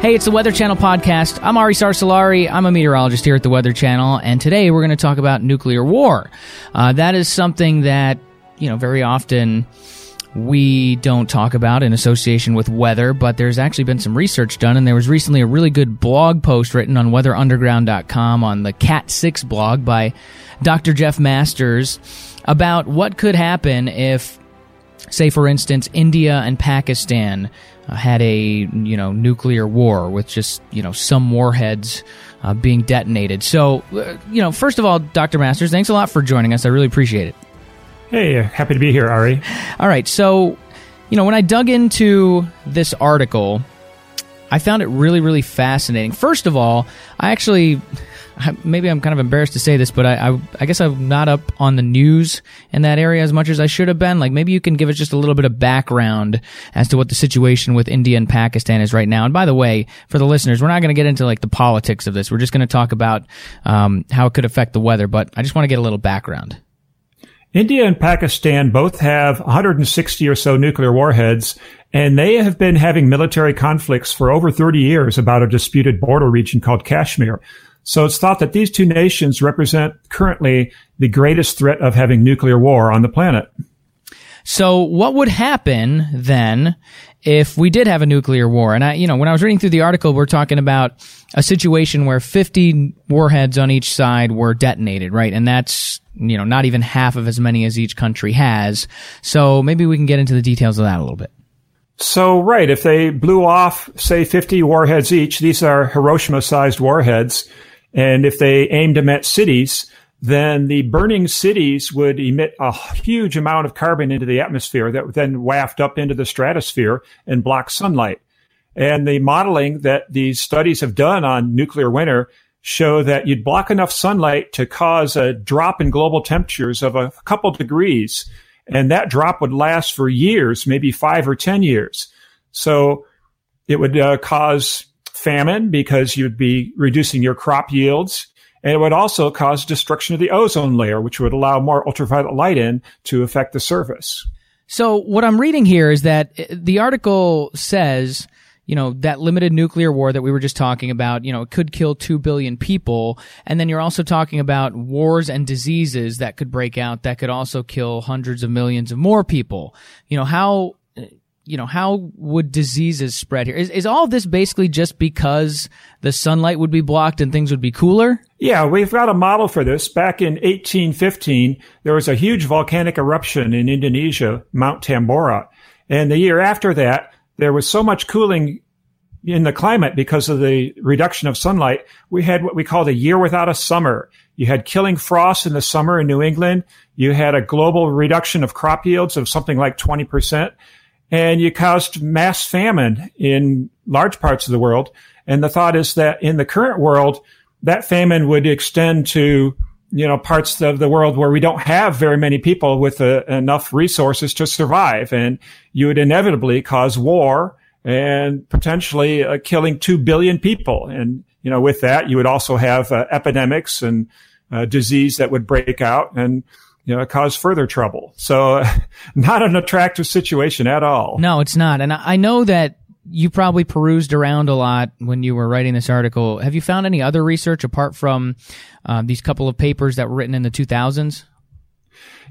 Hey, it's the Weather Channel podcast. I'm Ari Sarsalari. I'm a meteorologist here at the Weather Channel, and today we're going to talk about nuclear war. Uh, that is something that, you know, very often we don't talk about in association with weather, but there's actually been some research done, and there was recently a really good blog post written on weatherunderground.com on the Cat 6 blog by Dr. Jeff Masters about what could happen if, say, for instance, India and Pakistan had a you know nuclear war with just you know some warheads uh, being detonated. So uh, you know, first of all, Dr. Masters, thanks a lot for joining us. I really appreciate it. Hey, happy to be here, Ari. All right, so you know when I dug into this article, I found it really really fascinating. First of all, I actually maybe I'm kind of embarrassed to say this, but I, I, I guess I'm not up on the news in that area as much as I should have been. Like maybe you can give us just a little bit of background as to what the situation with India and Pakistan is right now. And by the way, for the listeners, we're not going to get into like the politics of this. We're just going to talk about um, how it could affect the weather. But I just want to get a little background. India and Pakistan both have 160 or so nuclear warheads, and they have been having military conflicts for over 30 years about a disputed border region called Kashmir. So it's thought that these two nations represent currently the greatest threat of having nuclear war on the planet. So what would happen then if we did have a nuclear war? And I, you know, when I was reading through the article, we're talking about a situation where 50 warheads on each side were detonated, right? And that's, you know, not even half of as many as each country has. So maybe we can get into the details of that a little bit. So, right, if they blew off, say, 50 warheads each, these are Hiroshima sized warheads and if they aimed them at cities, then the burning cities would emit a huge amount of carbon into the atmosphere that would then waft up into the stratosphere and block sunlight. And the modeling that these studies have done on nuclear winter show that you'd block enough sunlight to cause a drop in global temperatures of a couple degrees. And that drop would last for years, maybe five or 10 years. So it would uh, cause famine because you'd be reducing your crop yields. And it would also cause destruction of the ozone layer, which would allow more ultraviolet light in to affect the surface. So what I'm reading here is that the article says, you know, that limited nuclear war that we were just talking about, you know, it could kill 2 billion people. And then you're also talking about wars and diseases that could break out that could also kill hundreds of millions of more people. You know, how you know, how would diseases spread here? Is, is all this basically just because the sunlight would be blocked and things would be cooler? Yeah, we've got a model for this. Back in 1815, there was a huge volcanic eruption in Indonesia, Mount Tambora. And the year after that, there was so much cooling in the climate because of the reduction of sunlight. We had what we called a year without a summer. You had killing frost in the summer in New England. You had a global reduction of crop yields of something like 20% and you caused mass famine in large parts of the world. And the thought is that in the current world, that famine would extend to, you know, parts of the world where we don't have very many people with uh, enough resources to survive. And you would inevitably cause war and potentially uh, killing 2 billion people. And, you know, with that, you would also have uh, epidemics and uh, disease that would break out. And, you know, cause further trouble. So not an attractive situation at all. No, it's not. And I know that you probably perused around a lot when you were writing this article. Have you found any other research apart from uh, these couple of papers that were written in the 2000s?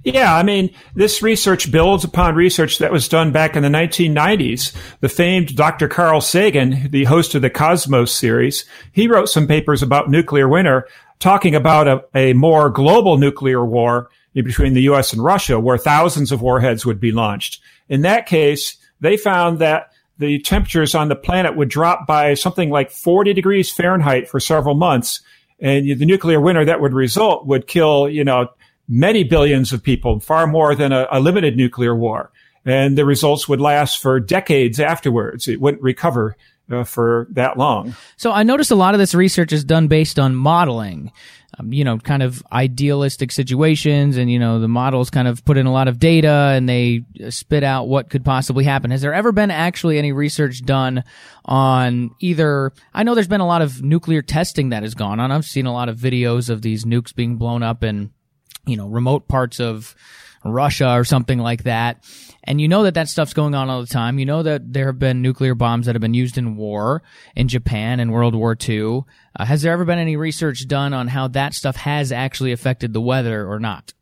Yeah, I mean, this research builds upon research that was done back in the 1990s. The famed Dr. Carl Sagan, the host of the Cosmos series, he wrote some papers about nuclear winter, talking about a, a more global nuclear war between the US and Russia, where thousands of warheads would be launched. In that case, they found that the temperatures on the planet would drop by something like 40 degrees Fahrenheit for several months. And the nuclear winter that would result would kill, you know, many billions of people, far more than a, a limited nuclear war. And the results would last for decades afterwards. It wouldn't recover uh, for that long. So I noticed a lot of this research is done based on modeling um, you know, kind of idealistic situations and, you know, the models kind of put in a lot of data and they spit out what could possibly happen. Has there ever been actually any research done on either, I know there's been a lot of nuclear testing that has gone on. I've seen a lot of videos of these nukes being blown up in, you know, remote parts of, Russia or something like that. And you know that that stuff's going on all the time. You know that there have been nuclear bombs that have been used in war in Japan in World War II. Uh, has there ever been any research done on how that stuff has actually affected the weather or not?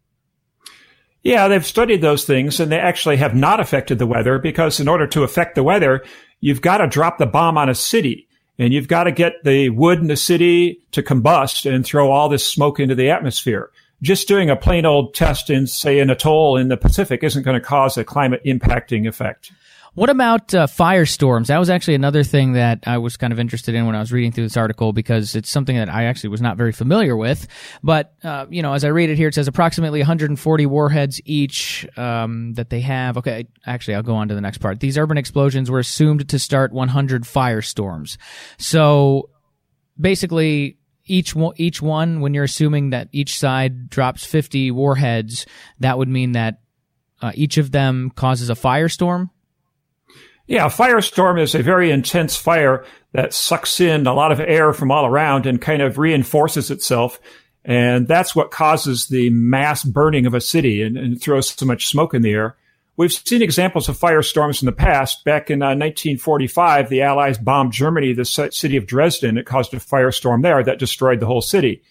Yeah, they've studied those things and they actually have not affected the weather because in order to affect the weather, you've got to drop the bomb on a city and you've got to get the wood in the city to combust and throw all this smoke into the atmosphere. Just doing a plain old test in, say, an atoll in the Pacific isn't going to cause a climate impacting effect. What about uh, firestorms? That was actually another thing that I was kind of interested in when I was reading through this article because it's something that I actually was not very familiar with. But uh, you know, as I read it here, it says approximately 140 warheads each um, that they have. Okay, actually, I'll go on to the next part. These urban explosions were assumed to start 100 firestorms. So basically, each one, each one, when you're assuming that each side drops 50 warheads, that would mean that uh, each of them causes a firestorm. Yeah, a firestorm is a very intense fire that sucks in a lot of air from all around and kind of reinforces itself. And that's what causes the mass burning of a city and, and throws so much smoke in the air. We've seen examples of firestorms in the past. Back in uh, 1945, the Allies bombed Germany, the city of Dresden. It caused a firestorm there that destroyed the whole city.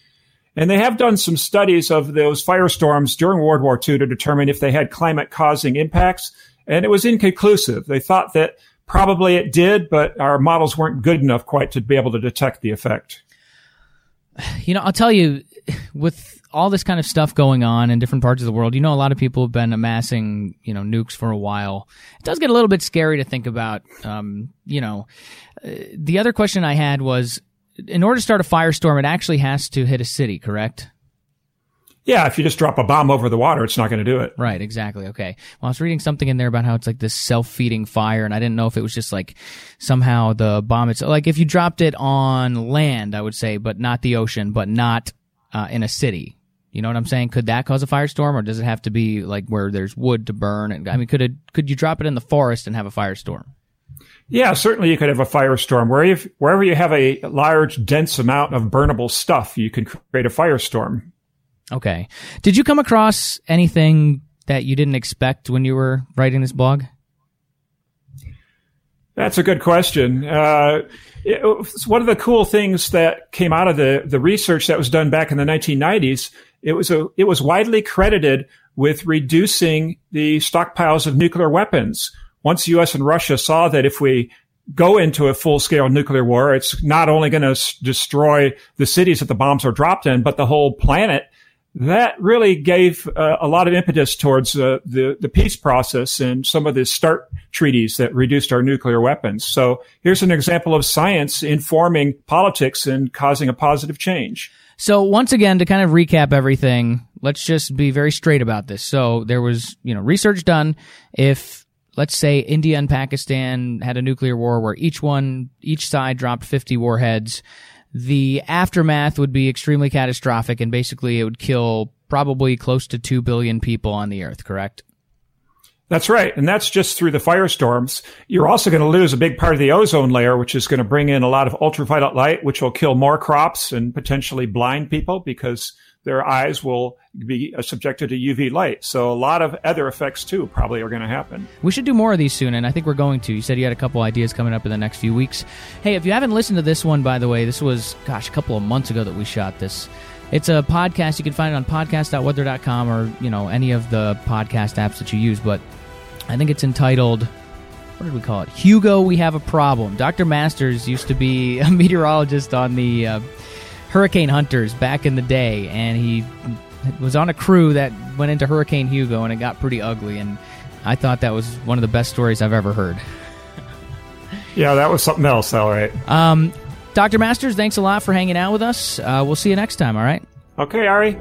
And they have done some studies of those firestorms during World War II to determine if they had climate causing impacts and it was inconclusive. They thought that probably it did, but our models weren't good enough quite to be able to detect the effect. You know, I'll tell you, with all this kind of stuff going on in different parts of the world, you know, a lot of people have been amassing, you know, nukes for a while. It does get a little bit scary to think about. Um, you know, uh, the other question I had was, in order to start a firestorm, it actually has to hit a city, correct? Yeah, if you just drop a bomb over the water, it's not going to do it. Right, exactly. Okay. Well, I was reading something in there about how it's like this self-feeding fire, and I didn't know if it was just like somehow the bomb itself. Like if you dropped it on land, I would say, but not the ocean, but not uh, in a city. You know what I'm saying? Could that cause a firestorm, or does it have to be like where there's wood to burn? And I mean, could it could you drop it in the forest and have a firestorm? Yeah, certainly you could have a firestorm. Where if, wherever you have a large, dense amount of burnable stuff, you can create a firestorm. Okay. Did you come across anything that you didn't expect when you were writing this blog? That's a good question. Uh, it, one of the cool things that came out of the, the research that was done back in the 1990s, it was a, it was widely credited with reducing the stockpiles of nuclear weapons. Once the U.S. and Russia saw that if we go into a full scale nuclear war, it's not only going to s- destroy the cities that the bombs are dropped in, but the whole planet that really gave uh, a lot of impetus towards uh, the the peace process and some of the START treaties that reduced our nuclear weapons. So here's an example of science informing politics and causing a positive change. So once again, to kind of recap everything, let's just be very straight about this. So there was, you know, research done. If let's say India and Pakistan had a nuclear war where each one, each side dropped 50 warheads the aftermath would be extremely catastrophic and basically it would kill probably close to 2 billion people on the earth, correct? That's right. And that's just through the firestorms. You're also going to lose a big part of the ozone layer, which is going to bring in a lot of ultraviolet light, which will kill more crops and potentially blind people because their eyes will be subjected to UV light. So a lot of other effects too probably are going to happen. We should do more of these soon, and I think we're going to. You said you had a couple ideas coming up in the next few weeks. Hey, if you haven't listened to this one, by the way, this was gosh a couple of months ago that we shot this. It's a podcast. You can find it on podcast.weather.com or you know any of the podcast apps that you use. But I think it's entitled what did we call it? Hugo, we have a problem. Dr. Masters used to be a meteorologist on the uh, Hurricane Hunters back in the day, and he was on a crew that went into Hurricane Hugo, and it got pretty ugly. And I thought that was one of the best stories I've ever heard. yeah, that was something else. All right. Um, Dr. Masters, thanks a lot for hanging out with us. Uh, we'll see you next time. All right. Okay, Ari.